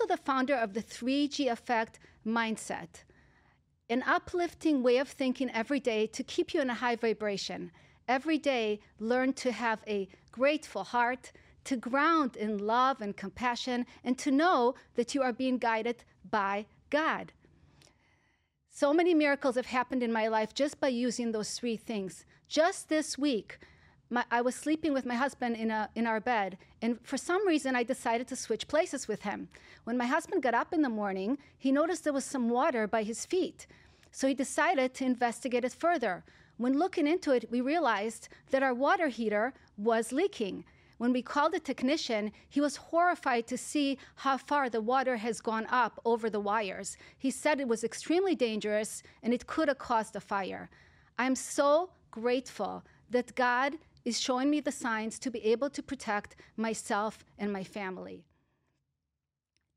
also the founder of the 3G Effect Mindset, an uplifting way of thinking every day to keep you in a high vibration. Every day, learn to have a grateful heart, to ground in love and compassion, and to know that you are being guided by God. So many miracles have happened in my life just by using those three things. Just this week, my, I was sleeping with my husband in, a, in our bed, and for some reason, I decided to switch places with him. When my husband got up in the morning, he noticed there was some water by his feet. So he decided to investigate it further. When looking into it, we realized that our water heater was leaking. When we called the technician, he was horrified to see how far the water has gone up over the wires. He said it was extremely dangerous and it could have caused a fire. I'm so grateful that God is showing me the signs to be able to protect myself and my family.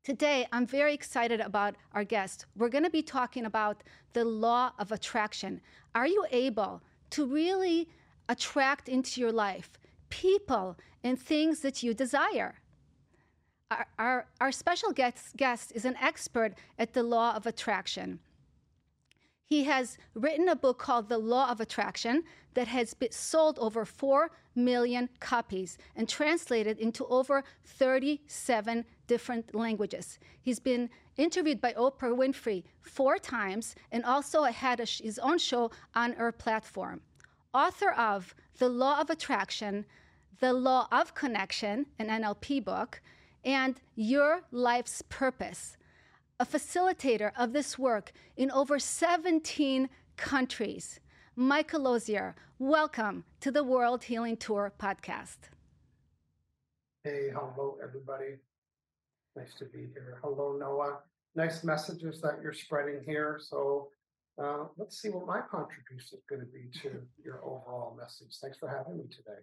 Today, I'm very excited about our guest. We're going to be talking about the law of attraction. Are you able to really attract into your life people and things that you desire. Our, our, our special guest, guest is an expert at the law of attraction. He has written a book called The Law of Attraction that has been sold over 4 million copies and translated into over 37 different languages. He's been interviewed by Oprah Winfrey four times and also had a, his own show on her platform. Author of The Law of Attraction, the Law of Connection, an NLP book, and Your Life's Purpose, a facilitator of this work in over 17 countries. Michael Losier, welcome to the World Healing Tour podcast. Hey, hello, everybody. Nice to be here. Hello, Noah. Nice messages that you're spreading here. So uh, let's see what my contribution is going to be to your overall message. Thanks for having me today.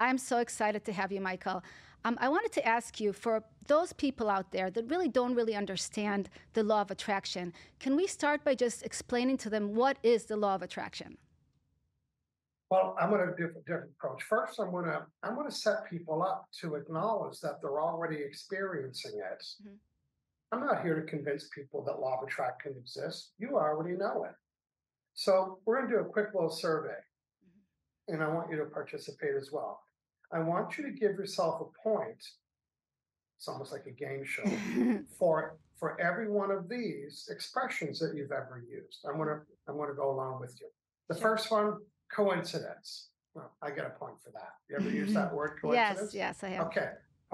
I'm so excited to have you, Michael. Um, I wanted to ask you for those people out there that really don't really understand the law of attraction, can we start by just explaining to them what is the law of attraction? Well, I'm going to do a different approach. First, I'm going to I'm going to set people up to acknowledge that they're already experiencing it. Mm-hmm. I'm not here to convince people that law of attraction exists. You already know it. So we're going to do a quick little survey, mm-hmm. and I want you to participate as well. I want you to give yourself a point. It's almost like a game show for for every one of these expressions that you've ever used. I'm gonna I'm gonna go along with you. The sure. first one, coincidence. Well, I get a point for that. You ever use that word coincidence? Yes, yes, I have. Okay,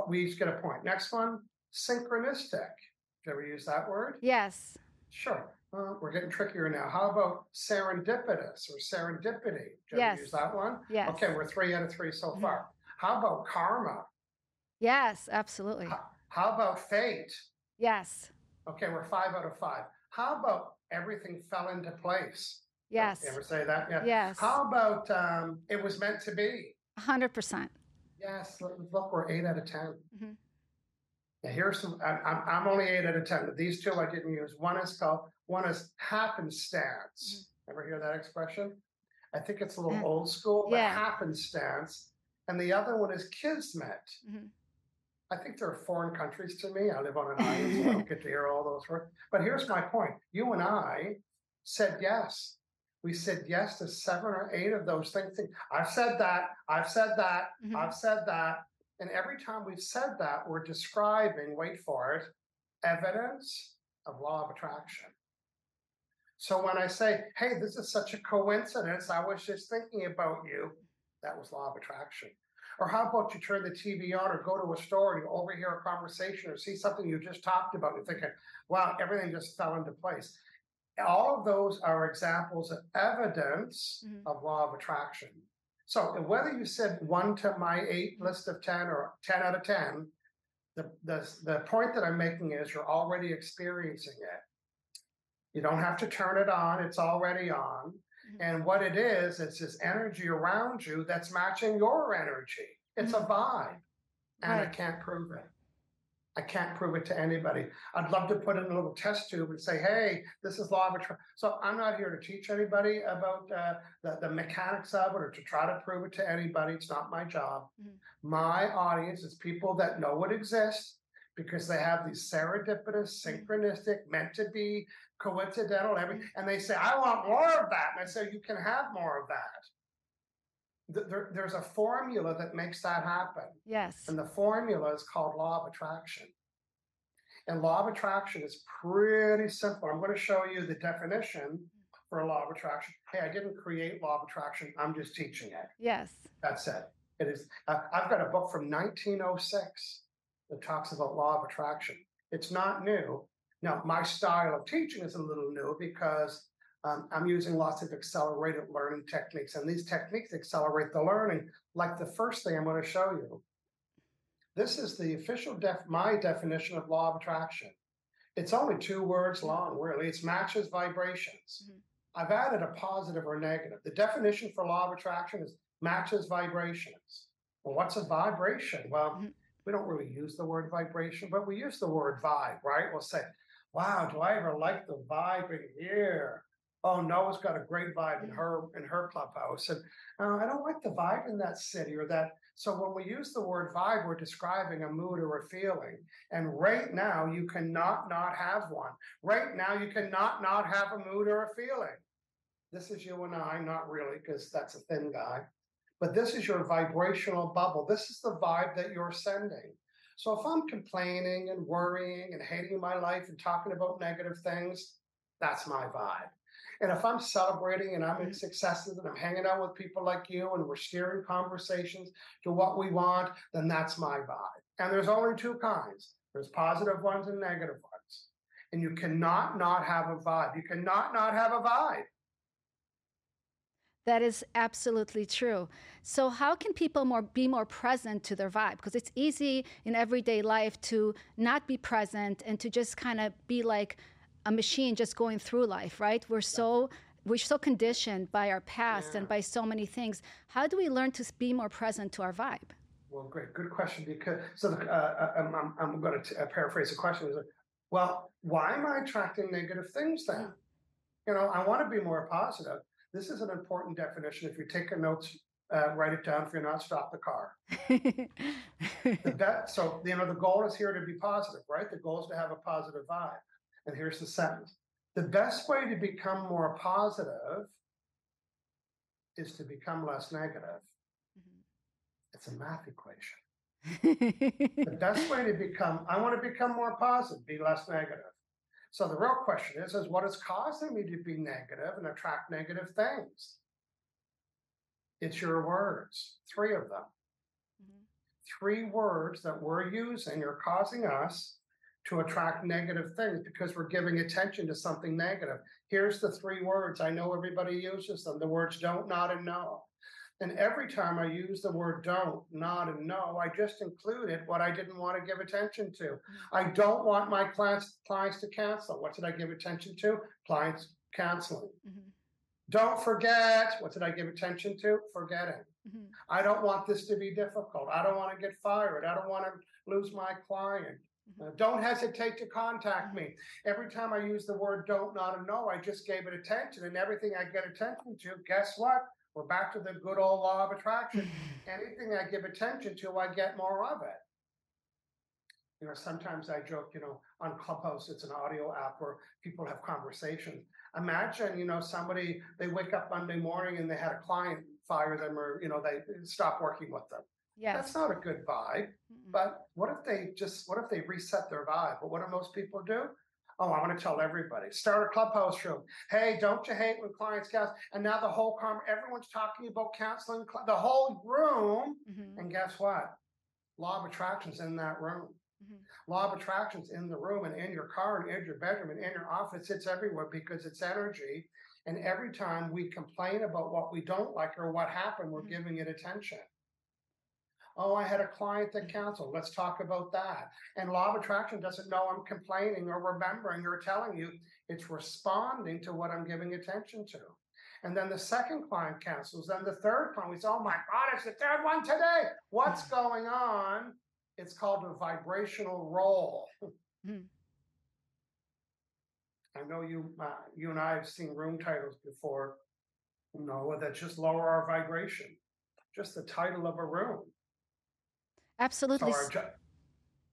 we each get a point. Next one, synchronistic. Did you ever use that word? Yes. Sure. Well, we're getting trickier now. How about serendipitous or serendipity? Did you yes. use that one? Yes. Okay, we're three out of three so mm-hmm. far. How about karma? Yes, absolutely. How, how about fate? Yes. Okay, we're five out of five. How about everything fell into place? Yes. You ever say that? Yeah. Yes. How about um, it was meant to be? 100%. Yes. Look, we're eight out of 10. Mm-hmm. Now here's some, I'm, I'm only eight out of 10. These two I didn't use. One is called, one is happenstance. Mm-hmm. Ever hear that expression? I think it's a little mm. old school, but yeah. happenstance and the other one is Kismet. Mm-hmm. I think they're foreign countries to me. I live on an island, so I don't get to hear all those words. But here's my point you and I said yes. We said yes to seven or eight of those things. I've said that. I've said that. Mm-hmm. I've said that. And every time we've said that, we're describing, wait for it, evidence of law of attraction. So when I say, hey, this is such a coincidence, I was just thinking about you, that was law of attraction. Or how about you turn the TV on or go to a store and you overhear a conversation or see something you just talked about and you're thinking, wow, everything just fell into place. All of those are examples of evidence mm-hmm. of law of attraction. So whether you said one to my eight list of 10 or 10 out of 10, the, the, the point that I'm making is you're already experiencing it. You don't have to turn it on, it's already on. And what it is, it's this energy around you that's matching your energy. It's a vibe. And right. I can't prove it. I can't prove it to anybody. I'd love to put in a little test tube and say, hey, this is law of attraction. So I'm not here to teach anybody about uh, the, the mechanics of it or to try to prove it to anybody. It's not my job. Mm-hmm. My audience is people that know it exists, because they have these serendipitous, Mm-hmm. synchronistic, meant to be, coincidental, every, and they say, I want more of that. And I say, you can have more of that. Th- There, there's a formula that makes that happen. Yes. And the formula is called law of attraction. And law of attraction is pretty simple. I'm going to show you the definition for a law of attraction. Hey, I didn't create law of attraction. I'm just teaching it. Yes. That's it. It is. Uh, I've got a book from 1906 that talks about law of attraction. It's not new. Now, my style of teaching is a little new because um, I'm using lots of accelerated learning techniques, and these techniques accelerate the learning. Like the first thing I'm going to show you. This is the official def my definition of law of attraction. It's only two words long, really. It's matches vibrations. Mhm. I've added a positive or negative. The definition for law of attraction is matches vibrations. Well, what's a vibration? Well, Mhm. we don't really use the word vibration, but we use the word vibe, right? We'll say, wow, do I ever like the vibe in here? Oh, Noah's got a great vibe in her in her clubhouse. And uh, I don't like the vibe in that city or that. So when we use the word vibe, we're describing a mood or a feeling. And right now, you cannot not have one. Right now, you cannot not have a mood or a feeling. This is you and I, not really, because that's a thin guy. But this is your vibrational bubble. This is the vibe that you're sending. So if I'm complaining and worrying and hating my life and talking about negative things, that's my vibe. And if I'm celebrating and I'm in Mhm. successes and I'm hanging out with people like you and we're steering conversations to what we want, then that's my vibe. And there's only two kinds there's positive ones and negative ones. And you cannot not have a vibe. You cannot not have a vibe. That is absolutely true. So how can people more be more present to their vibe? Because it's easy in everyday life to not be present and to just kind of be like a machine just going through life, right? We're so we're so conditioned by our past and by so many things. How do we learn to be more present to our vibe? Well, great, good question. Because so the, uh, I'm, I'm, I'm going to uh, paraphrase the question. Is well, why am I attracting negative things then? You know, I want to be more positive. This is an important definition. If you take a notes, uh, write it down. If you're not, stop the car. The be- so you know, the goal is here to be positive, right? The goal is to have a positive vibe. And here's the sentence: the best way to become more positive is to become less negative. It's a math equation. the best way to become i want to become more positive be less negative so the real question is is what is causing me to be negative and attract negative things? It's your words three of them. Mm-hmm. Three words that we're using are causing us to attract negative things because we're giving attention to something negative. Here's the three words. I know everybody uses them. The words don't not and no and every time I use the word don't, not, and no, I just included what I didn't want to give attention to. I don't want my clients, clients to cancel. What did I give attention to? Clients canceling. Mhm, Don't forget. What did I give attention to? Forgetting. mhm, I don't want this to be difficult. I don't want to get fired. I don't want to lose my client. mhm. Uh, don't hesitate to contact me. Every time I use the word don't, not, and no, I just gave it attention. And everything I get attention to, guess what? We're back to the good old law of attraction. Anything I give attention to, I get more of it. You know, sometimes I joke, you know, on Clubhouse, it's an audio app where people have conversations. Imagine, you know, somebody, they wake up Monday morning and they had a client fire them or, you know, they stop working with them. Yes. That's not a good vibe. Mm-mm. But what if they just, what if they reset their vibe? But what do most people do? Oh, I want to tell everybody. Start a clubhouse room. Hey, don't you hate when clients cancel? And now the whole com, everyone's talking about counseling, the whole room. Mhm, And guess what? Law of attraction's in that room. mhm. Law of attraction's in the room and in your car and in your bedroom and in your office. It's everywhere because it's energy. And every time we complain about what we don't like or what happened, we're Mhm. giving it attention. Oh, I had a client that canceled. Let's talk about that. And law of attraction doesn't know I'm complaining or remembering or telling you. It's responding to what I'm giving attention to. And then the second client cancels. Then the third client, we say, oh my God, it's the third one today. What's going on? It's called a vibrational roll. Mhm. I know you, uh, you and I have seen room titles before. No, that just lower our vibration. Just the title of a room. So Absolutely. our jo-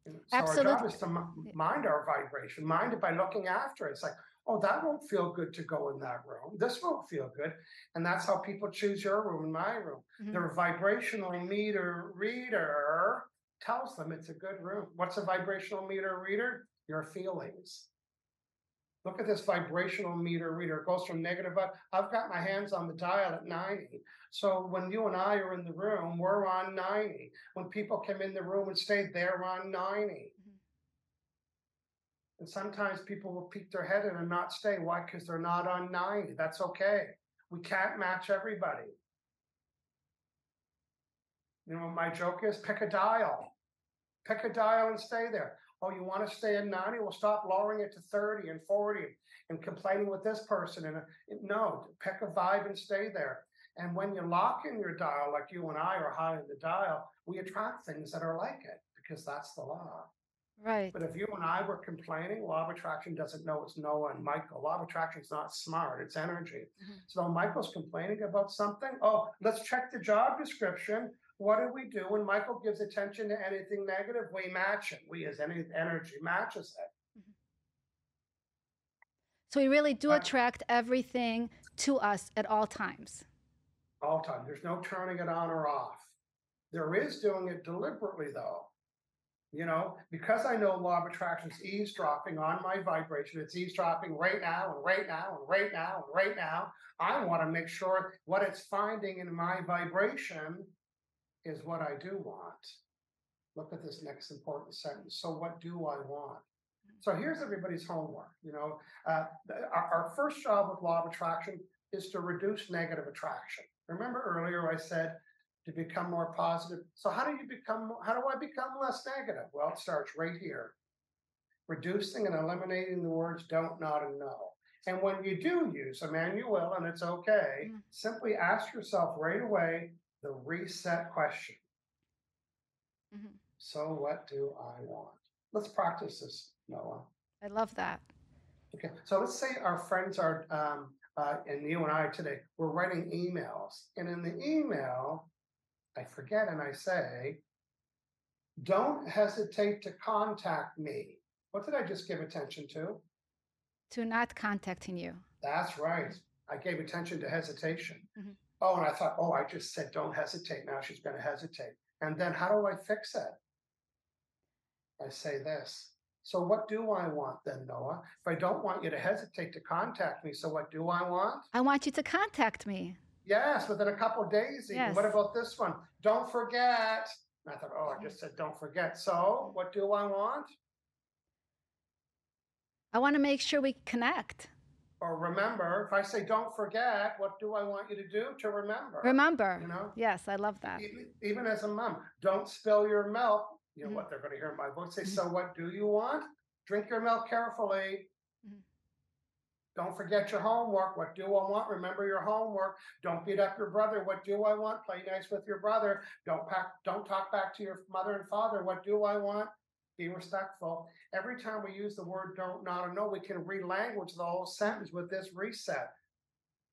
So Absolutely. our job is to mind our vibration, mind it by looking after it. It's like, oh, that won't feel good to go in that room. This won't feel good. And that's how people choose your room and my room. Mm-hmm. Their vibrational meter reader tells them it's a good room. What's a vibrational meter reader? Your feelings. Look at this vibrational meter reader. It goes from negative. Up. I've got my hands on the dial at 90. So when you and I are in the room, we're on 90. When people come in the room and stay, they're on 90. Mm-hmm. And sometimes people will peek their head in and not stay. Why? Because they're not on 90. That's okay. We can't match everybody. You know, my joke is pick a dial. Pick a dial and stay there. Oh, you want to stay at 90? Well, stop lowering it to 30 and 40 and complaining with this person. And no, pick a vibe and stay there. And when you lock in your dial, like you and I are high in the dial, we attract things that are like it because that's the law. Right. But if you and I were complaining, law of attraction doesn't know it's Noah and Michael. Law of attraction is not smart, it's energy. Mm-hmm. So Michael's complaining about something. Oh, let's check the job description. What do we do when Michael gives attention to anything negative? We match it. We, as any energy, matches it. Mm-hmm. So we really do attract everything to us at all times. All time. There's no turning it on or off. There is doing it deliberately, though. You know, because I know law of attraction is eavesdropping on my vibration, it's eavesdropping right now and right now and right now and right now. I want to make sure what it's finding in my vibration is what I do want. Look at this next important sentence. So, what do I want? So, here's everybody's homework. You know, uh, our, our first job with law of attraction is to reduce negative attraction. Remember earlier I said to become more positive. So, how do you become? How do I become less negative? Well, it starts right here reducing and eliminating the words don't, not, and no. And when you do use them, and you will, and it's okay, mm. simply ask yourself right away the reset question. Mm-hmm. So, what do I want? Let's practice this, Noah. I love that. Okay, so let's say our friends are, um, uh, and you and I today, we're writing emails. And in the email, I forget and I say, don't hesitate to contact me. What did I just give attention to? To not contacting you. That's right. I gave attention to hesitation. Mm-hmm. Oh, and I thought, oh, I just said don't hesitate. Now she's going to hesitate. And then how do I fix it? I say this. So what do I want then, Noah? If I don't want you to hesitate to contact me, so what do I want? I want you to contact me. Yes, within a couple days. Yes. What about this one? Don't forget. And I thought, oh, I just said don't forget. So what do I want? I want to make sure we connect or remember. If I say don't forget, what do I want you to do to remember? Remember. You know? Yes, I love that. Even, even as a mom, don't spill your milk. You know mm-hmm. what they're going to hear in my voice say, mm-hmm. so what do you want? Drink your milk carefully. Mm-hmm. Don't forget your homework. What do I want? Remember your homework. Don't beat up your brother. What do I want? Play nice with your brother. Don't pack, don't talk back to your mother and father. What do I want? Be respectful. Every time we use the word don't, not, or no, we can relanguage the whole sentence with this reset.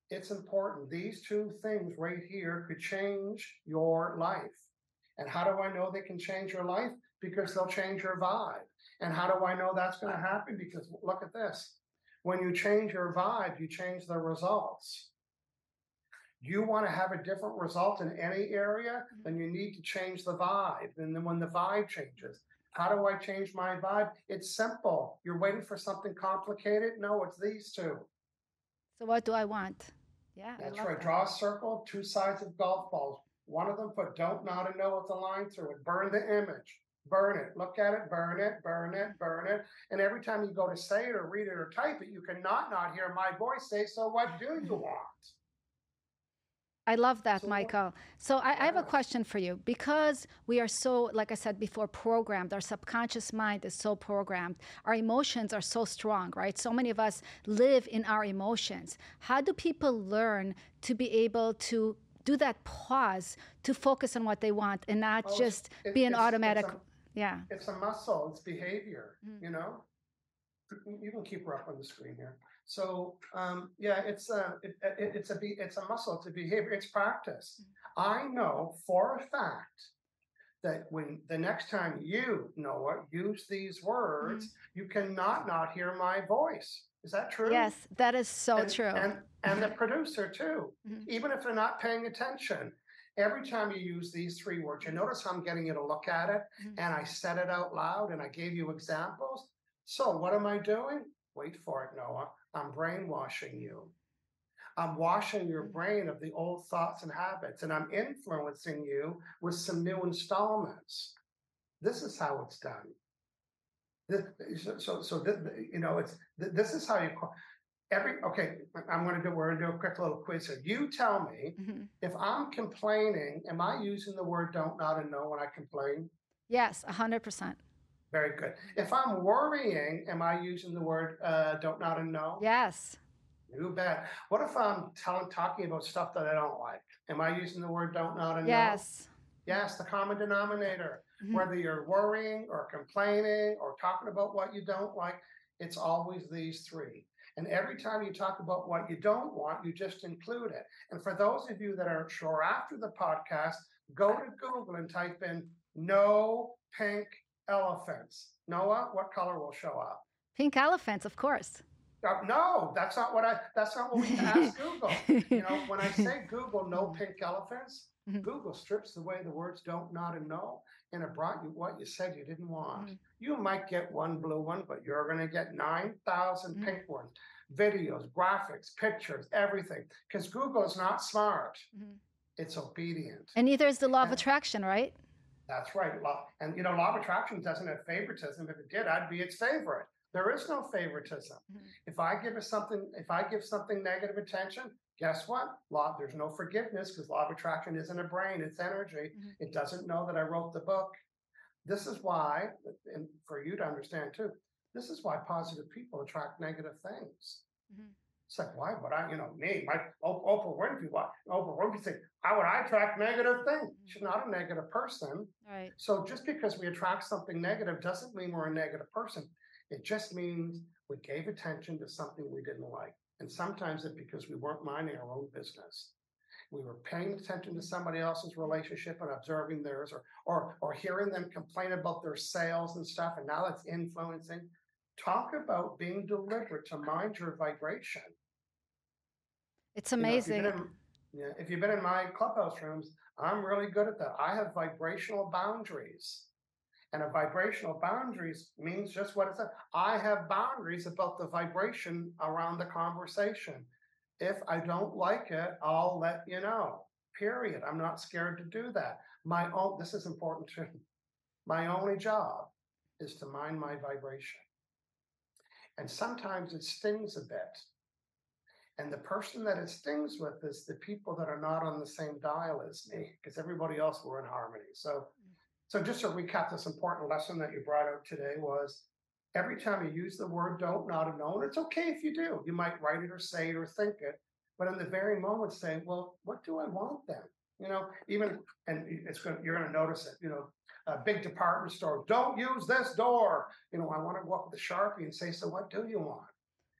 It's important. These two things right here could change your life. And how do I know they can change your life? Because they'll change your vibe. And how do I know that's going to happen? Because look at this. When you change your vibe, you change the results. You want to have a different result in any area, then you need to change the vibe. And then when the vibe changes, how do I change my vibe? It's simple. You're waiting for something complicated? No, it's these two. So what do I want? Yeah. That's right. That. Draw a circle, two sides of golf balls. One of them put don't, not, and no with a line through it. Burn the image. Burn it. Look at it. Burn it. Burn it. Burn it. And every time you go to say it or read it or type it, you cannot not hear my voice say, so what do you want? I love that, so, Michael. So I, I, have a question for you. Because we are so, like I said before, programmed, our subconscious mind is so programmed, our emotions are so strong, right? So many of us live in our emotions. How do people learn to be able to do that pause to focus on what they want and not oh, just it, be an automatic? It's a, yeah. It's a muscle, it's behavior, mm. you know? You can keep her up on the screen here. So um, yeah, it's a it, it, it's a it's a muscle, it's a behavior, it's practice. Mm-hmm. I know for a fact that when the next time you, Noah, use these words, mm-hmm. you cannot not hear my voice. Is that true? Yes, that is so and, true. And and the producer too, mm-hmm. even if they're not paying attention. Every time you use these three words, you notice how I'm getting you to look at it mm-hmm. and I said it out loud and I gave you examples. So what am I doing? Wait for it, Noah. I'm brainwashing you. I'm washing your mm-hmm. brain of the old thoughts and habits, and I'm influencing you with some new installments. This is how it's done. This, so, so, this, you know, it's this is how you every. Okay, I'm going to do. We're going to do a quick little quiz here. You tell me mm-hmm. if I'm complaining. Am I using the word "don't," "not," and "no" when I complain? Yes, hundred percent. Very good. If I'm worrying, am I using the word uh, "don't," "not," and "no"? Yes. You bet. What if I'm telling, talking about stuff that I don't like? Am I using the word don't, not, and yes. no? Yes. the common denominator. Mm-hmm. Whether you're worrying or complaining or talking about what you don't like, it's always these three. And every time you talk about what you don't want, you just include it. And for those of you that aren't sure, after the podcast, go to Google and type in no pink elephants. Noah, what color will show up? Pink elephants, of course. Uh, no, that's not what I. That's not what we ask Google. You know, when I say Google, no pink elephants. Mm-hmm. Google strips away the words don't, not, and no, and it brought you what you said you didn't want. Mm-hmm. You might get one blue one, but you're going to get 9,000 mm-hmm. pink ones, videos, graphics, pictures, everything. Because Google is not smart, mm-hmm. it's obedient. And neither is the law and, of attraction, right? That's right. Law, and, you know, law of attraction doesn't have favoritism. If it did, I'd be its favorite. There is no favoritism. Mm-hmm. If I give something, if I give something negative attention, guess what? Law, there's no forgiveness because law of attraction isn't a brain, it's energy. Mm-hmm. It doesn't know that I wrote the book. This is why, and for you to understand too, this is why positive people attract negative things. Mm-hmm. It's like, why would I, you know, me, my Oprah Winfrey, why Oprah Winfrey say, how would I attract negative things? Mm-hmm. She's not a negative person. Right. So just because we attract something negative doesn't mean we're a negative person. It just means we gave attention to something we didn't like. And sometimes it's because we weren't minding our own business. We were paying attention to somebody else's relationship and observing theirs or, or, or hearing them complain about their sales and stuff. And now that's influencing. Talk about being deliberate to mind your vibration. It's amazing. You know, if, you've in, yeah, if you've been in my clubhouse rooms, I'm really good at that. I have vibrational boundaries. And a vibrational boundaries means just what it says. I have boundaries about the vibration around the conversation. If I don't like it, I'll let you know. Period. I'm not scared to do that. My own this is important too. My only job is to mind my vibration. And sometimes it stings a bit. And the person that it stings with is the people that are not on the same dial as me, because everybody else we're in harmony. So so just to recap this important lesson that you brought out today was every time you use the word don't, not and it's okay if you do. You might write it or say it or think it, but in the very moment say, well, what do I want then? You know, even and it's going you're going to notice it. You know, a big department store, don't use this door. You know, I want to walk with a sharpie and say, so what do you want?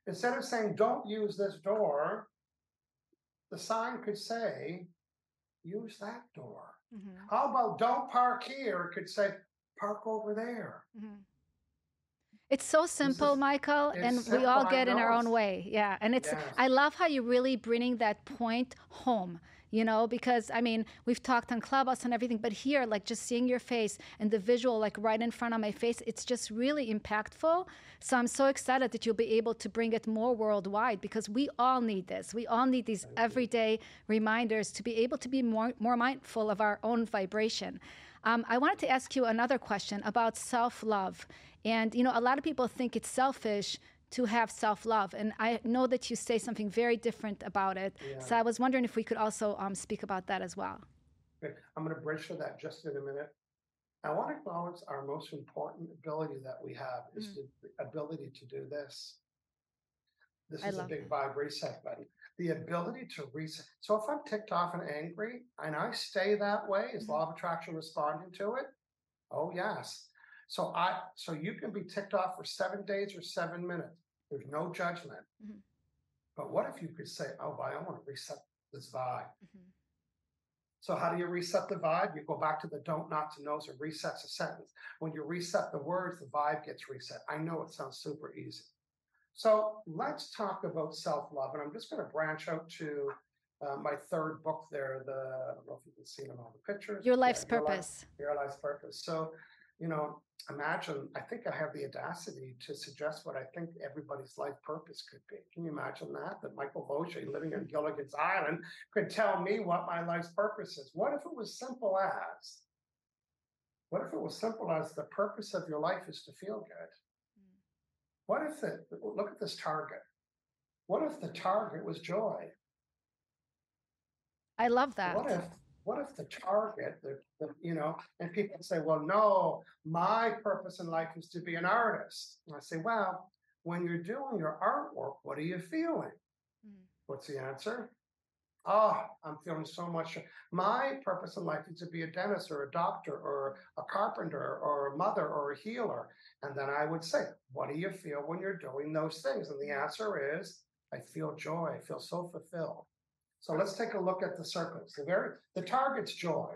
Instead of saying don't use this door, the sign could say, use that door. Mm-hmm. How about don't park here? It could say park over there. Mm-hmm. It's so simple, is, Michael, and simple, we all get in our own way. Yeah, and it's yes. I love how you're really bringing that point home you know because i mean we've talked on clubhouse and everything but here like just seeing your face and the visual like right in front of my face it's just really impactful. So i'm so excited that you'll be able to bring it more worldwide because we all need this. We all need these everyday reminders to be able to be more more mindful of our own vibration. Um, I wanted to ask you another question about self love. And, you know, a lot of people think it's selfish to have self love. And I know that you say something very different about it. Yeah. So I was wondering if we could also um, speak about that as well. I'm going to bridge to that just in a minute. I want to acknowledge our most important ability that we have is mm. the ability to do this. This I is a big that. vibe reset button. The ability to reset. So if I'm ticked off and angry and I stay that way, is mm-hmm. law of attraction responding to it? Oh yes. So I so you can be ticked off for seven days or seven minutes. There's no judgment. Mm-hmm. But what if you could say, "Oh, I want to reset this vibe." Mm-hmm. So how do you reset the vibe? You go back to the don't, not to knows, and resets a sentence. When you reset the words, the vibe gets reset. I know it sounds super easy. So let's talk about self-love. And I'm just going to branch out to uh, my third book there. The I don't know if you can see it on the pictures. Your life's yeah, purpose. Your, life, your life's purpose. So you know, imagine, I think I have the audacity to suggest what I think everybody's life purpose could be. Can you imagine that? That Michael Voce, living on Gilligan's Island, could tell me what my life's purpose is. What if it was simple as? What if it was simple as the purpose of your life is to feel good? Mm. What if it, look at this target. What if the target was joy? I love that. What if what if the target, the, the, you know, and people say, well, no, my purpose in life is to be an artist. And I say, well, when you're doing your artwork, what are you feeling? Mm. What's the answer? Oh, I'm feeling so much. My purpose in life is to be a dentist or a doctor or a carpenter or a mother or a healer. And then I would say, what do you feel when you're doing those things? And the answer is, I feel joy. I feel so fulfilled. So let's take a look at the circles. The very the target's joy.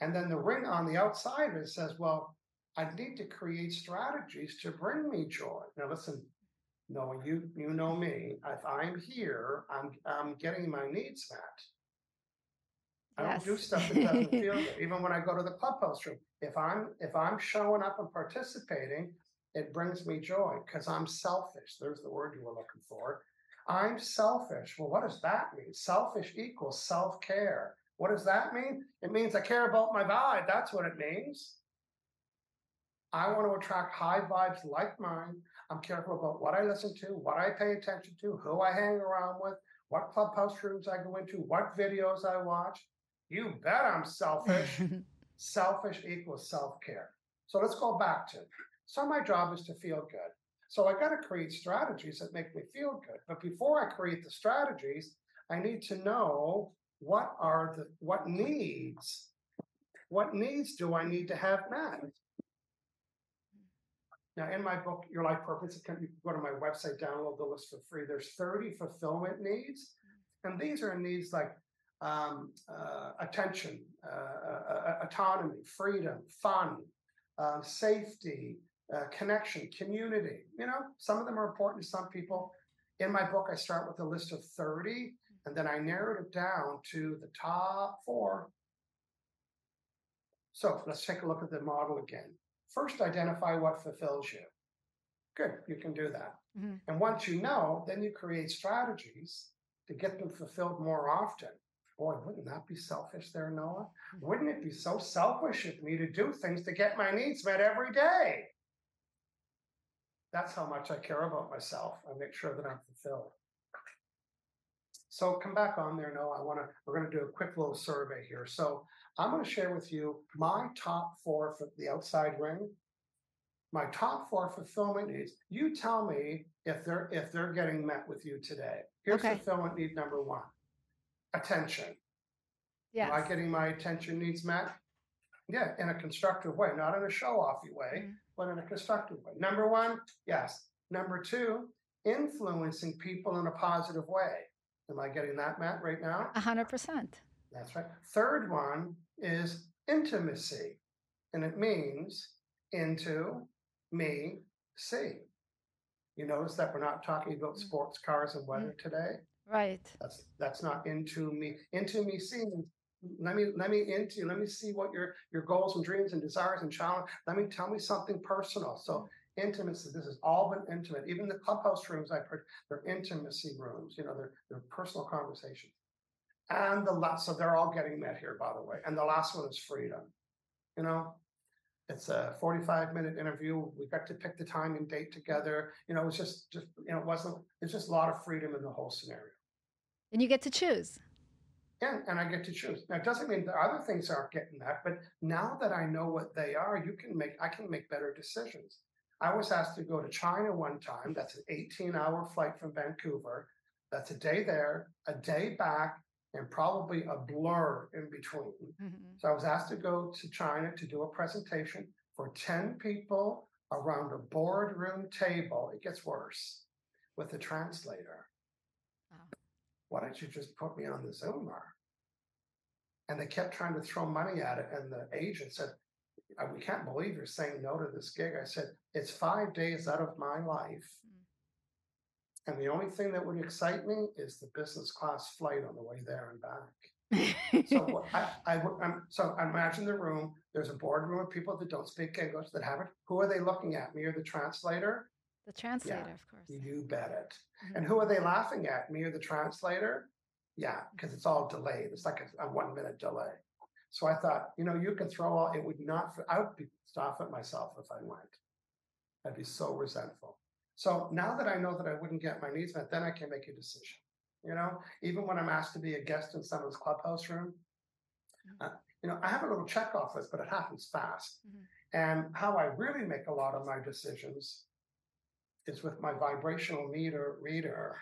And then the ring on the outside it says, well, I need to create strategies to bring me joy. Now listen, no, you you know me. If I'm here, I'm I'm getting my needs met. I yes. don't do stuff that doesn't feel good. Even when I go to the clubhouse room, if I'm if I'm showing up and participating, it brings me joy because I'm selfish. There's the word you were looking for. I'm selfish. Well, what does that mean? Selfish equals self care. What does that mean? It means I care about my vibe. That's what it means. I want to attract high vibes like mine. I'm careful about what I listen to, what I pay attention to, who I hang around with, what clubhouse rooms I go into, what videos I watch. You bet I'm selfish. selfish equals self care. So let's go back to so my job is to feel good. So I got to create strategies that make me feel good. But before I create the strategies, I need to know what are the what needs, what needs do I need to have met? Now, in my book, Your Life Purpose, you can go to my website, download the list for free. There's 30 fulfillment needs, and these are needs like um, uh, attention, uh, uh, uh autonomy, freedom, fun, uh, safety, uh, connection, community. You know, some of them are important to some people. In my book, I start with a list of 30, and then I narrowed it down to the top four. So let's take a look at the model again. First, identify what fulfills you. Good, you can do that. Mm-hmm. And once you know, then you create strategies to get them fulfilled more often. Boy, wouldn't that be selfish there, Noah? Mm-hmm. Wouldn't it be so selfish of me to do things to get my needs met every day? That's how much I care about myself. I make sure that I'm fulfilled. So come back on there. No, I want to, we're going to do a quick little survey here. So I'm going to share with you my top four for the outside ring. My top four fulfillment needs. You tell me if they're if they're getting met with you today. Here's okay. fulfillment need number one. Attention. Yeah. Am I getting my attention needs met? Yeah, in a constructive way, not in a show-offy way. Mm-hmm but in a constructive way. Number one, yes. Number two, influencing people in a positive way. Am I getting that, Matt, right now? A hundred percent. That's right. Third one is intimacy, and it means into me see. You notice that we're not talking about mm. sports cars and weather mm. today. Right. That's that's not into me. Into me seeing let me let me into let me see what your your goals and dreams and desires and challenge let me tell me something personal. So intimacy this has all been intimate. Even the clubhouse rooms i've heard they're intimacy rooms you know they're, they're personal conversations. And the last so they're all getting met here by the way. And the last one is freedom you know? It's a 45 minute interview. We got to pick the time and date together. You know it was just just you know it wasn't it's just a lot of freedom in the whole scenario. And you get to choose and, and I get to choose. Now, it doesn't mean the other things aren't getting that, but now that I know what they are, you can make I can make better decisions. I was asked to go to China one time. That's an 18 hour flight from Vancouver. That's a day there, a day back, and probably a blur in between. Mm-hmm. So I was asked to go to China to do a presentation for 10 people around a boardroom table. It gets worse with a translator why don't you just put me on the Zoom and they kept trying to throw money at it. And the agent said, uh, "We can't believe you're saying no to this gig." I said, "It's five days out of my life." Hmm. And the only thing that would excite me is the business class flight on the way there and back. so I, I, I'm, so imagine the room. There's a boardroom of people that don't speak English that haven't. Who are they looking at? Me or the translator? The translator, yeah, of course. You bet it. Mm-hmm. And who are they laughing at? Me or the translator? Yeah, because it's all delayed. It's like a, a, one minute delay. So I thought, you know, you can throw all. It would not. I would be off at myself if I went. I'd be so resentful. So now that I know that I wouldn't get my needs met, then I can make a decision. You know, even when I'm asked to be a guest in someone's clubhouse room, mm-hmm. uh, you know, I have a little check off list, but it happens fast. Mm-hmm. And how I really make a lot of my decisions is with my vibrational meter reader.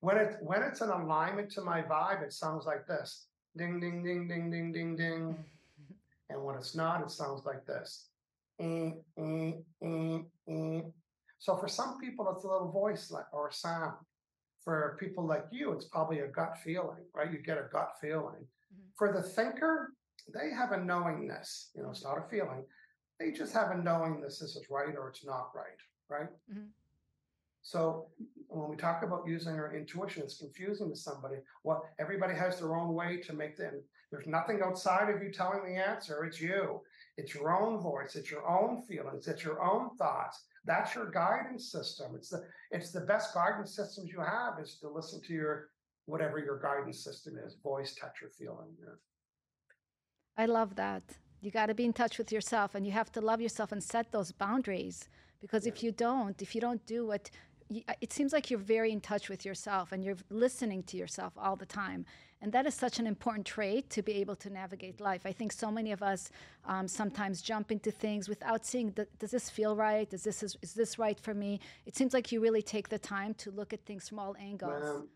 when it when it's in alignment to my vibe, it sounds like this: ding, ding, ding, ding, ding, ding, ding. and when it's not, it sounds like this: mm, mm, mm, mm, so for some people, it's a little voice or a sound. For people like you, it's probably a gut feeling, right? You get a gut feeling. Mm-hmm. For the thinker, they have a knowingness. You know, it's not a feeling. They just have a knowingness this is right or it's not right, right? Mm-hmm. So when we talk about using our intuition, it's confusing to somebody. Well, everybody has their own way to make them. There's nothing outside of you telling the answer. It's you. It's your own voice. It's your own feelings. It's your own thoughts. That's your guidance system. It's the it's the best guidance systems you have is to listen to your whatever your guidance system is, voice, touch, or feeling. Yeah. I love that. You got to be in touch with yourself and you have to love yourself and set those boundaries because yeah. if you don't, if you don't do what it seems like you're very in touch with yourself and you're listening to yourself all the time. And that is such an important trait to be able to navigate life. I think so many of us um, sometimes jump into things without seeing, does this feel right? Is this, is, is, this right for me? It seems like you really take the time to look at things from all angles.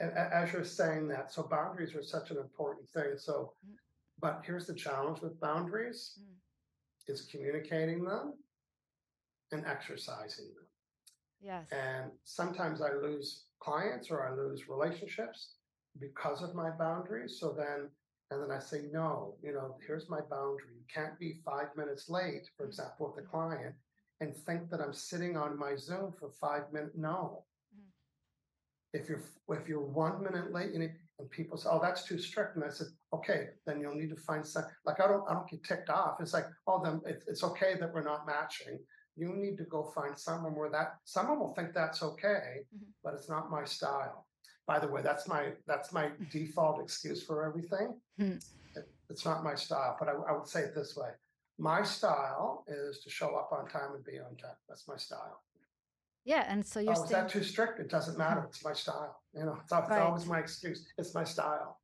as you're saying that, so boundaries are such an important thing. So, mm. but here's the challenge with boundaries mm. is communicating them and exercising them. Yes. And sometimes I lose clients or I lose relationships because of my boundaries. So then, and then I say, no, you know, here's my boundary. You can't be five minutes late, for mm-hmm. example, with a client and think that I'm sitting on my Zoom for five minutes. No. Mm-hmm. If you're if you're one minute late and, it, and people say, "Oh, that's too strict," and I said, "Okay, then you'll need to find some." Like I don't I don't get ticked off. It's like, "Oh, then it's, it's okay that we're not matching." You need to go find someone where that someone will think that's okay, mm-hmm. but it's not my style. By the way, that's my that's my default excuse for everything. Mm-hmm. It, it's not my style, but I, I would say it this way: my style is to show up on time and be on time. That's my style. Yeah, and so you're. Oh, is that too strict? It doesn't matter. It's my style. You know, it's, it's right. always my excuse. It's my style.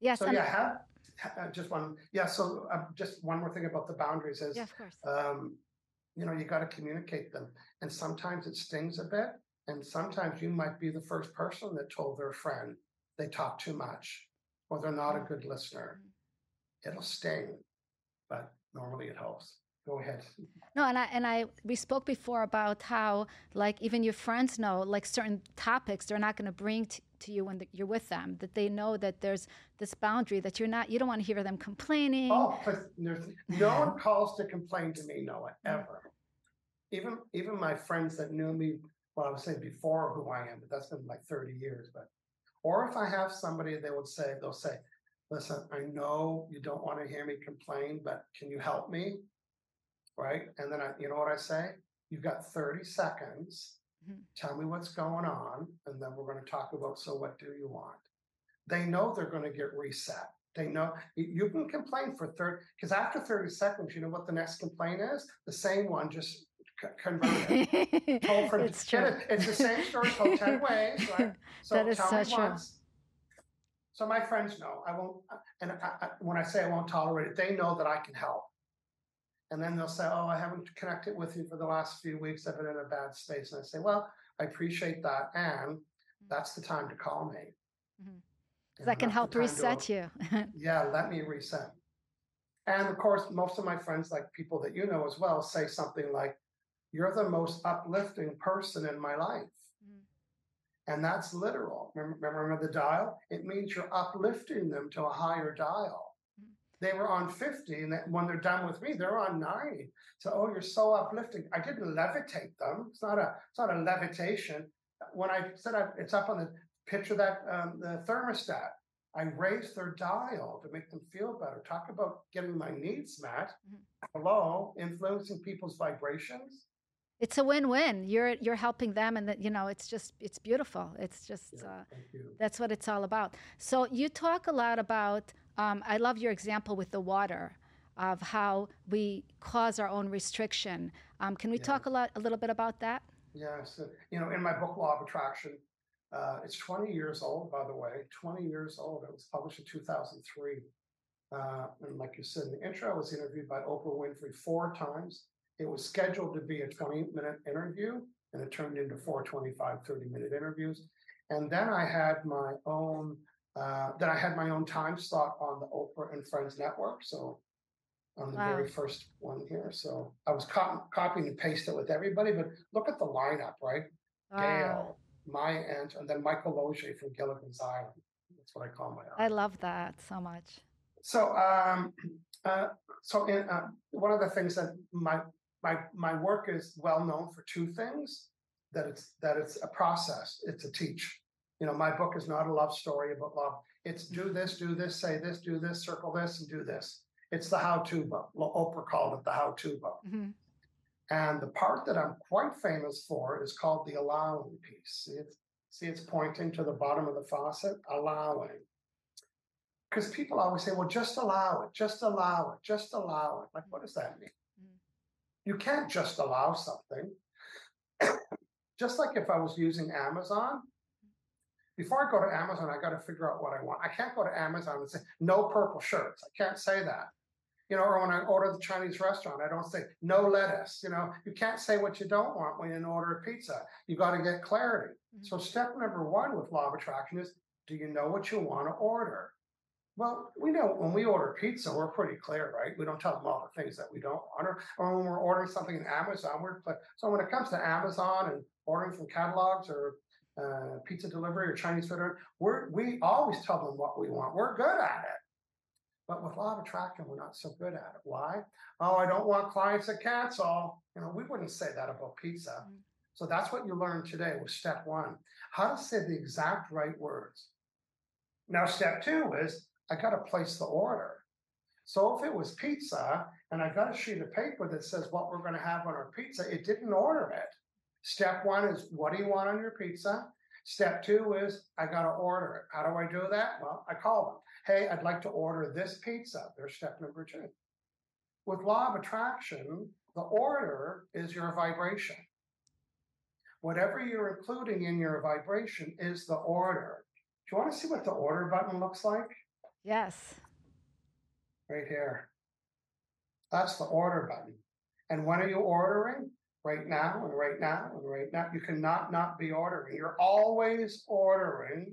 Yes. So yeah, have, uh, just one. Yeah. So uh, just one more thing about the boundaries is, yeah, of course. Um, you know, you got to communicate them, and sometimes it stings a bit, and sometimes you might be the first person that told their friend they talk too much, or they're not a good listener. Mm-hmm. It'll sting, but normally it helps. Go ahead. No, and I and I we spoke before about how like even your friends know like certain topics they're not going to bring to you when the, you're with them that they know that there's this boundary that you're not you don't want to hear them complaining. Oh no one calls to complain to me noah ever. Even even my friends that knew me well i was saying before who i am but that's been like 30 years but or if i have somebody they would say they'll say listen i know you don't want to hear me complain but can you help me? Right? And then i you know what i say? You've got 30 seconds Mm-hmm. Tell me what's going on, and then we're going to talk about so what do you want? They know they're going to get reset. They know you can complain for 30 because after 30 seconds, you know what the next complaint is? The same one, just c- converted. told from it's true. It, it's the same story told 10 ways, right? So that is tell so true. Once. So my friends know I won't, and I, I, when I say I won't tolerate it, they know that I can help. And then they'll say, Oh, I haven't connected with you for the last few weeks. I've been in a bad space. And I say, Well, I appreciate that. And mm-hmm. that's the time to call me. Mm-hmm. That can help reset to, you. yeah, let me reset. And of course, most of my friends, like people that you know as well, say something like, You're the most uplifting person in my life. Mm-hmm. And that's literal. Remember, remember the dial? It means you're uplifting them to a higher dial. They were on 50, and when they're done with me, they're on 90. So, oh, you're so uplifting. I didn't levitate them. It's not a, it's not a levitation. When I said I, it's up on the picture that um, the thermostat, I raised their dial to make them feel better. Talk about getting my needs met. Mm-hmm. Hello, influencing people's vibrations. It's a win-win. You're you're helping them, and that you know it's just it's beautiful. It's just yeah, uh, that's what it's all about. So you talk a lot about. Um, I love your example with the water of how we cause our own restriction. Um, can we yeah. talk a lot a little bit about that? Yes, you know, in my book Law of Attraction, uh, it's 20 years old, by the way, 20 years old. It was published in 2003. Uh, and like you said in the intro, I was interviewed by Oprah Winfrey four times. It was scheduled to be a 20 minute interview, and it turned into four 25, 30 minute interviews. And then I had my own, uh, then I had my own time slot on the Oprah and Friends network. So on the wow. very first one here. So I was cop- copying and pasting it with everybody, but look at the lineup, right? Wow. Gail, my aunt, and then Michael Losier from Gilligan's Island. That's what I call my aunt. I love that so much. So, um, uh, so in, uh, one of the things that my my my work is well known for two things: that it's that it's a process, it's a teach. You know, my book is not a love story about love. It's do this, do this, say this, do this, circle this, and do this. It's the how-to book. Oprah called it the how-to book. Mm-hmm. And the part that I'm quite famous for is called the allowing piece. See it's, see, it's pointing to the bottom of the faucet, allowing. Because people always say, well, just allow it, just allow it, just allow it. Like, what does that mean? Mm-hmm. You can't just allow something. just like if I was using Amazon, before I go to Amazon, I got to figure out what I want. I can't go to Amazon and say, no purple shirts. I can't say that you know, or when I order the Chinese restaurant, I don't say no lettuce. You know, you can't say what you don't want when you order a pizza. You got to get clarity. Mm-hmm. So step number one with law of attraction is do you know what you want to order? Well, we know when we order pizza, we're pretty clear, right? We don't tell them all the things that we don't want, or, or when we're ordering something in Amazon, we're clear. So when it comes to Amazon and ordering from catalogs or uh, pizza delivery or Chinese food, we're, we always tell them what we want. We're good at it. But with law of attraction, we're not so good at it. Why? Oh, I don't want clients that cancel. You know, we wouldn't say that about pizza. Mm-hmm. So that's what you learned today with step one how to say the exact right words. Now, step two is I got to place the order. So if it was pizza and I got a sheet of paper that says what we're going to have on our pizza, it didn't order it. Step one is what do you want on your pizza? Step two is I got to order it. How do I do that? Well, I call them hey, I'd like to order this pizza. There's step number two. With law of attraction, the order is your vibration. Whatever you're including in your vibration is the order. Do you want to see what the order button looks like? Yes. Right here. That's the order button. And when are you ordering? Right now and right now and right now. You cannot not be ordering. You're always ordering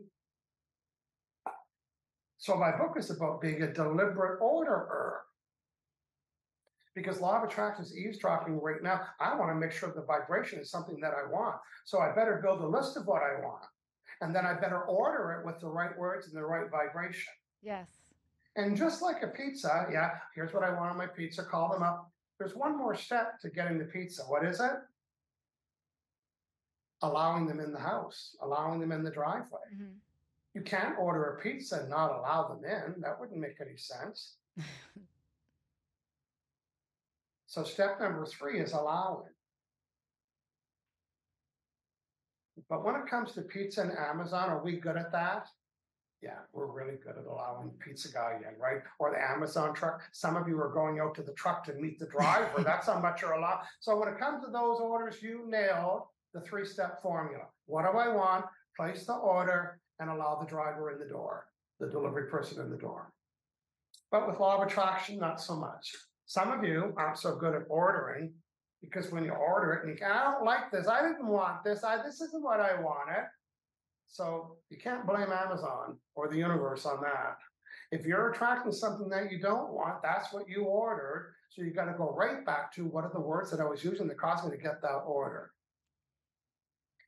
so my book is about being a deliberate orderer. Because law of attraction is eavesdropping right now. I want to make sure the vibration is something that I want. So I better build a list of what I want. And then I better order it with the right words and the right vibration. Yes. And just like a pizza, yeah, here's what I want on my pizza, call them up. There's one more step to getting the pizza. What is it? Allowing them in the house, allowing them in the driveway. Mm-hmm. You can't order a pizza and not allow them in. That wouldn't make any sense. so, step number three is allowing. But when it comes to pizza and Amazon, are we good at that? Yeah, we're really good at allowing pizza guy in, right? Or the Amazon truck. Some of you are going out to the truck to meet the driver. That's how much you're allowed. So when it comes to those orders, you nailed the three-step formula. What do I want? Place the order, and allow the driver in the door, the delivery person in the door. But with law of attraction, not so much. Some of you aren't so good at ordering because when you order it and you can, I don't like this, I didn't want this, I this isn't what I wanted. So you can't blame Amazon or the universe on that. If you're attracting something that you don't want, that's what you ordered. So you got to go right back to what are the words that I was using that caused me to get that order.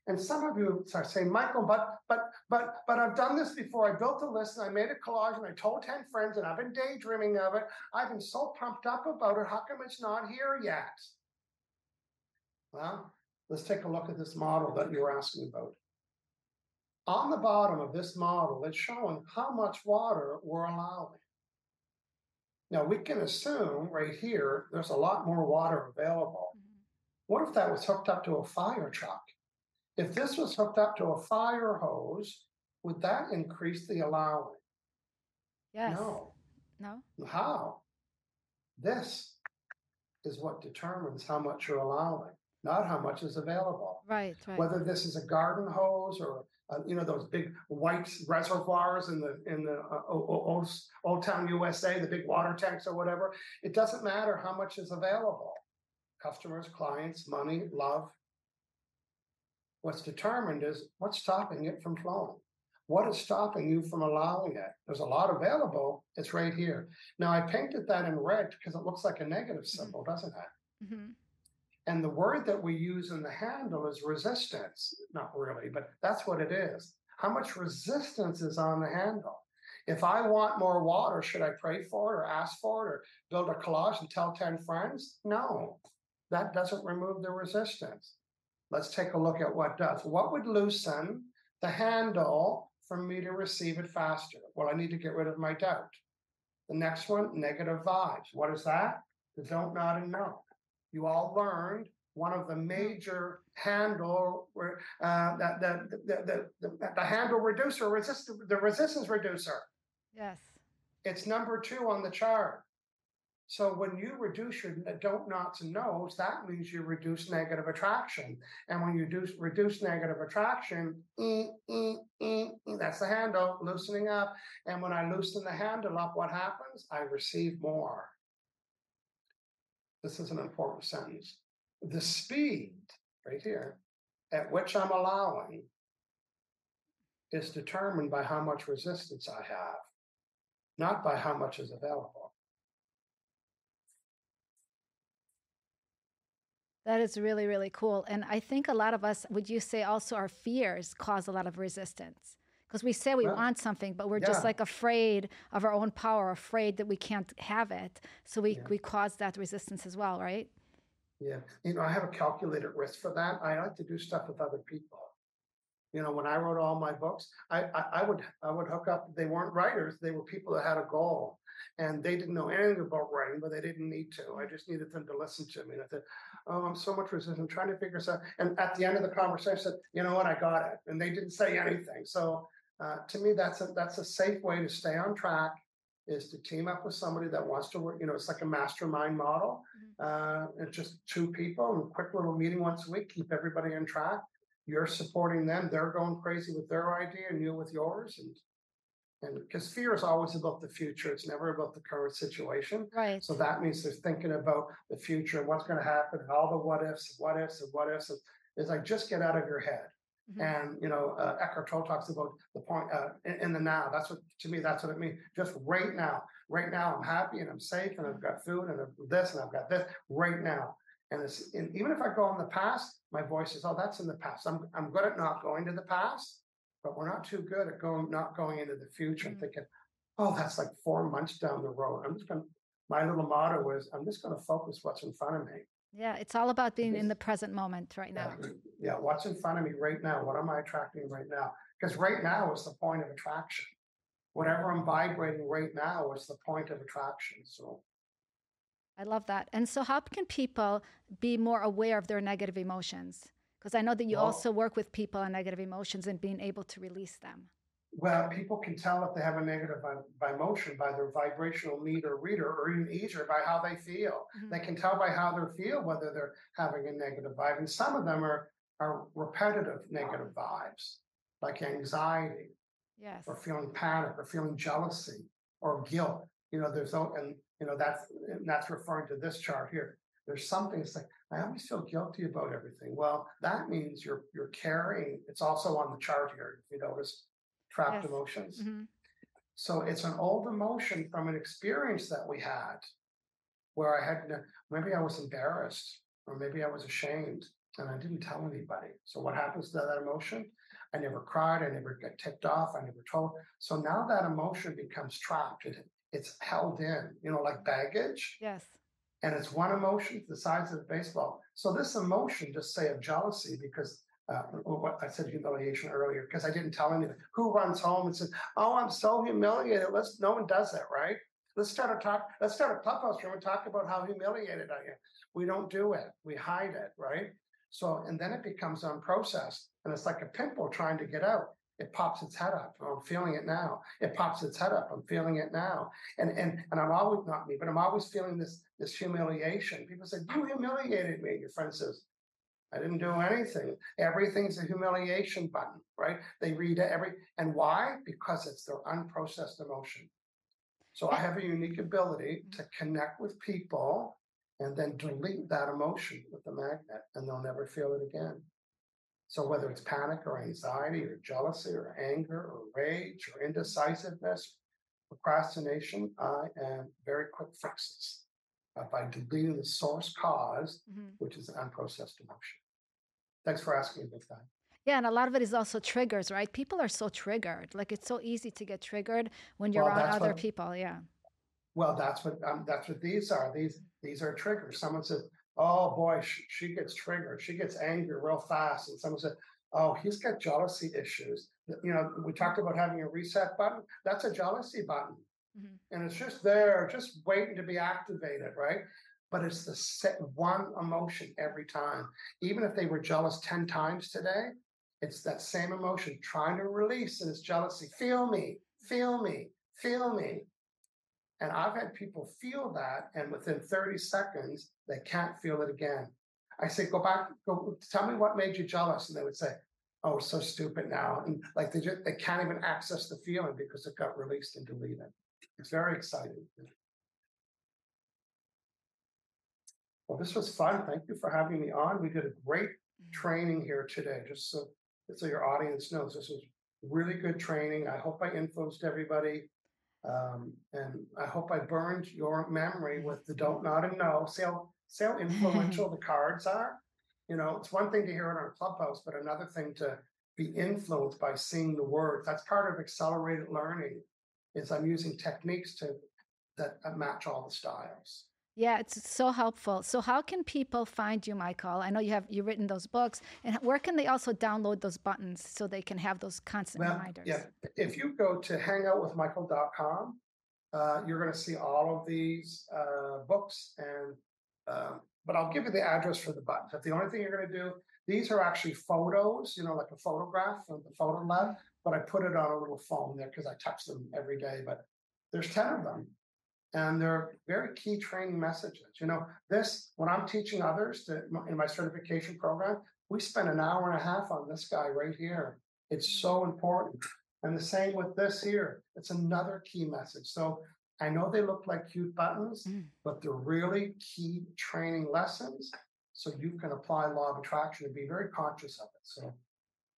And some of you start saying, Michael, but but but but I've done this before. I built a list and I made a collage and I told 10 friends and I've been daydreaming of it. I've been so pumped up about it. How come it's not here yet? Well, let's take a look at this model that you're asking about. On the bottom of this model, it's showing how much water we're allowing. Now we can assume right here, there's a lot more water available. Mm-hmm. What if that was hooked up to a fire truck? If this was hooked up to a fire hose, would that increase the allowing? Yes. No. No. How? This is what determines how much you're allowing, not how much is available. Right, right. Whether this is a garden hose or uh, you know those big white reservoirs in the in the uh, old, old town USA, the big water tanks or whatever. It doesn't matter how much is available. Customers, clients, money, love, What's determined is what's stopping it from flowing. What is stopping you from allowing it? There's a lot available. It's right here. Now I painted that in red because it looks like a negative symbol, mm-hmm. doesn't it? Mm-hmm. And the word that we use in the handle is resistance. Not really, but that's what it is. How much resistance is on the handle? If I want more water, should I pray for it or ask for it or build a collage and tell 10 friends? No, that doesn't remove the resistance. Let's take a look at what does. What would loosen the handle for me to receive it faster? Well, I need to get rid of my doubt. The next one, negative vibes. What is that? The don't, not, and no. You all learned one of the major handle uh, that the, the, the, the, the handle reducer, resist, the resistance reducer. Yes. It's number two on the chart. So when you reduce your don't nots and nos, that means you reduce negative attraction. And when you do reduce negative attraction, that's the handle loosening up. And when I loosen the handle up, what happens? I receive more. This is an important sentence. The speed, right here, at which I'm allowing is determined by how much resistance I have, not by how much is available. That is really, really cool. And I think a lot of us, would you say also our fears cause a lot of resistance? Because we say we well, want something, but we're yeah. just like afraid of our own power, afraid that we can't have it. So we, yeah. we cause that resistance as well, right? Yeah. You know, I have a calculated risk for that. I like to do stuff with other people. You know, when I wrote all my books, I, I, I would I would hook up. They weren't writers; they were people that had a goal, and they didn't know anything about writing, but they didn't need to. I just needed them to listen to me. And I said, "Oh, I'm so much resistant. I'm trying to figure this out." And at the end of the conversation, I said, "You know what? I got it." And they didn't say anything. So uh, to me, that's a that's a safe way to stay on track. Is to team up with somebody that wants to work. You know, it's like a mastermind model. Mm-hmm. Uh, it's just two people and a quick little meeting once a week. Keep everybody on track you're supporting them they're going crazy with their idea and you with yours and and because fear is always about the future it's never about the current situation right so that means they're thinking about the future and what's going to happen and all the what ifs what ifs and what ifs it's like just get out of your head mm-hmm. and you know uh, Eckhart Tolle talks about the point uh, in, in, the now that's what to me that's what it means just right now right now i'm happy and i'm safe and i've got food and I've this and i've got this right now and, it's, and even if I go in the past, my voice is, oh, that's in the past. I'm, I'm good at not going to the past, but we're not too good at going not going into the future mm-hmm. and thinking, oh, that's like four months down the road. I'm just going to, my little motto is, I'm just going to focus what's in front of me. Yeah, it's all about being in the present moment right now. Yeah, what's in front of me right now? What am I attracting right now? Because right now is the point of attraction. Whatever I'm vibrating right now is the point of attraction. So I love that. And so, how can people be more aware of their negative emotions? Because I know that you well, also work with people on negative emotions and being able to release them. Well, people can tell if they have a negative by, emotion by their vibrational meter reader, or even easier by how they feel. Mm-hmm. They can tell by how they feel whether they're having a negative vibe. And some of them are, are repetitive negative vibes, like anxiety, yes. or feeling panic, or feeling jealousy, or guilt. You know, there's no, and you know that's that's referring to this chart here there's something it's like i always feel guilty about everything well that means you're you're carrying it's also on the chart here if you notice trapped yes. emotions mm-hmm. so it's an old emotion from an experience that we had where i had maybe i was embarrassed or maybe i was ashamed and I didn't tell anybody. So what happens to that emotion? I never cried. I never got ticked off. I never told. So now that emotion becomes trapped. It, it's held in, you know, like baggage. Yes. And it's one emotion the size of the baseball. So this emotion, just say of jealousy, because uh, what I said humiliation earlier, because I didn't tell anyone. Who runs home and says, "Oh, I'm so humiliated." Let's. No one does that, right? Let's start a talk. Let's start a clubhouse room and talk about how humiliated I am. We don't do it. We hide it, right? So, and then it becomes unprocessed, and it's like a pimple trying to get out. It pops its head up. I'm feeling it now. It pops its head up. I'm feeling it now. And and and I'm always not me, but I'm always feeling this this humiliation. People say, "You humiliated me." Your friend says, I didn't do anything. Everything's a humiliation button, right? They read every, and why? Because it's their unprocessed emotion. So I have a unique ability mm. to connect with people and then delete that emotion with the magnet, and they'll never feel it again. So whether it's panic or anxiety or jealousy or anger or rage or indecisiveness, procrastination, I am very quick fixes uh, by deleting the source cause, mm-hmm. which is an unprocessed emotion. Thanks for asking about that. Yeah, and a lot of it is also triggers, right? People are so triggered. Like it's so easy to get triggered when you're well, around other what, people. Yeah. Well, that's what um, that's what these are. These these are triggers. Someone says, "Oh boy, she, she gets triggered. She gets angry real fast," and someone said, "Oh, he's got jealousy issues." You know, we talked about having a reset button. That's a jealousy button. Mm-hmm. And it's just there, just waiting to be activated, right? But it's the set one emotion every time. Even if they were jealous 10 times today, it's that same emotion trying to release and it's jealousy. Feel me, feel me, feel me. And I've had people feel that, and within 30 seconds, they can't feel it again. I say, go back, go tell me what made you jealous. And they would say, Oh, so stupid now. And like they just they can't even access the feeling because it got released and deleted. It's very exciting. Well, this was fun. Thank you for having me on. We did a great mm-hmm. training here today, just so, so your audience knows this was really good training. I hope I influenced everybody. Um, and I hope I burned your memory with the don't, not, and no. See how, see how influential the cards are? You know, it's one thing to hear it on Clubhouse, but another thing to be influenced by seeing the words. That's part of accelerated learning is I'm using techniques to that match all the styles. Yeah, it's so helpful. So how can people find you, Michael? I know you have you written those books, and where can they also download those buttons so they can have those constant well, reminders? Yeah, if you go to hangoutwithmichael.com, uh, you're going to see all of these uh, books, and uh, but I'll give you the address for the buttons. If the only thing you're going to do, these are actually photos, you know, like a photograph from the photo lab but I put it on a little phone there because I touch them every day. But there's 10 of them. And they're very key training messages. You know, this, when I'm teaching others to, in my certification program, we spend an hour and a half on this guy right here. It's so important. And the same with this here. It's another key message. So I know they look like cute buttons, mm. but they're really key training lessons. So you can apply law of attraction and be very conscious of it. So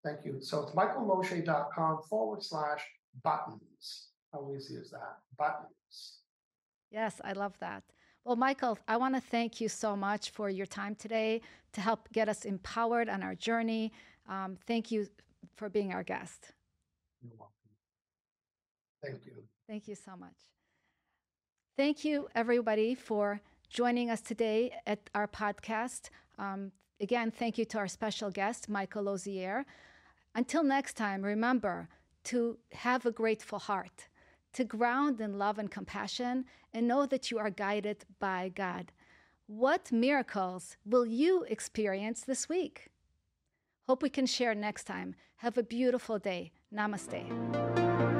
Thank you. So it's michaellosier.com forward slash buttons. How easy is that? Buttons. Yes, I love that. Well, Michael, I want to thank you so much for your time today to help get us empowered on our journey. Um, thank you for being our guest. You're welcome. Thank you. Thank you so much. Thank you, everybody, for joining us today at our podcast. Um, again, thank you to our special guest, Michael Losier. Until next time, remember to have a grateful heart, to ground in love and compassion, and know that you are guided by God. What miracles will you experience this week? Hope we can share next time. Have a beautiful day. Namaste.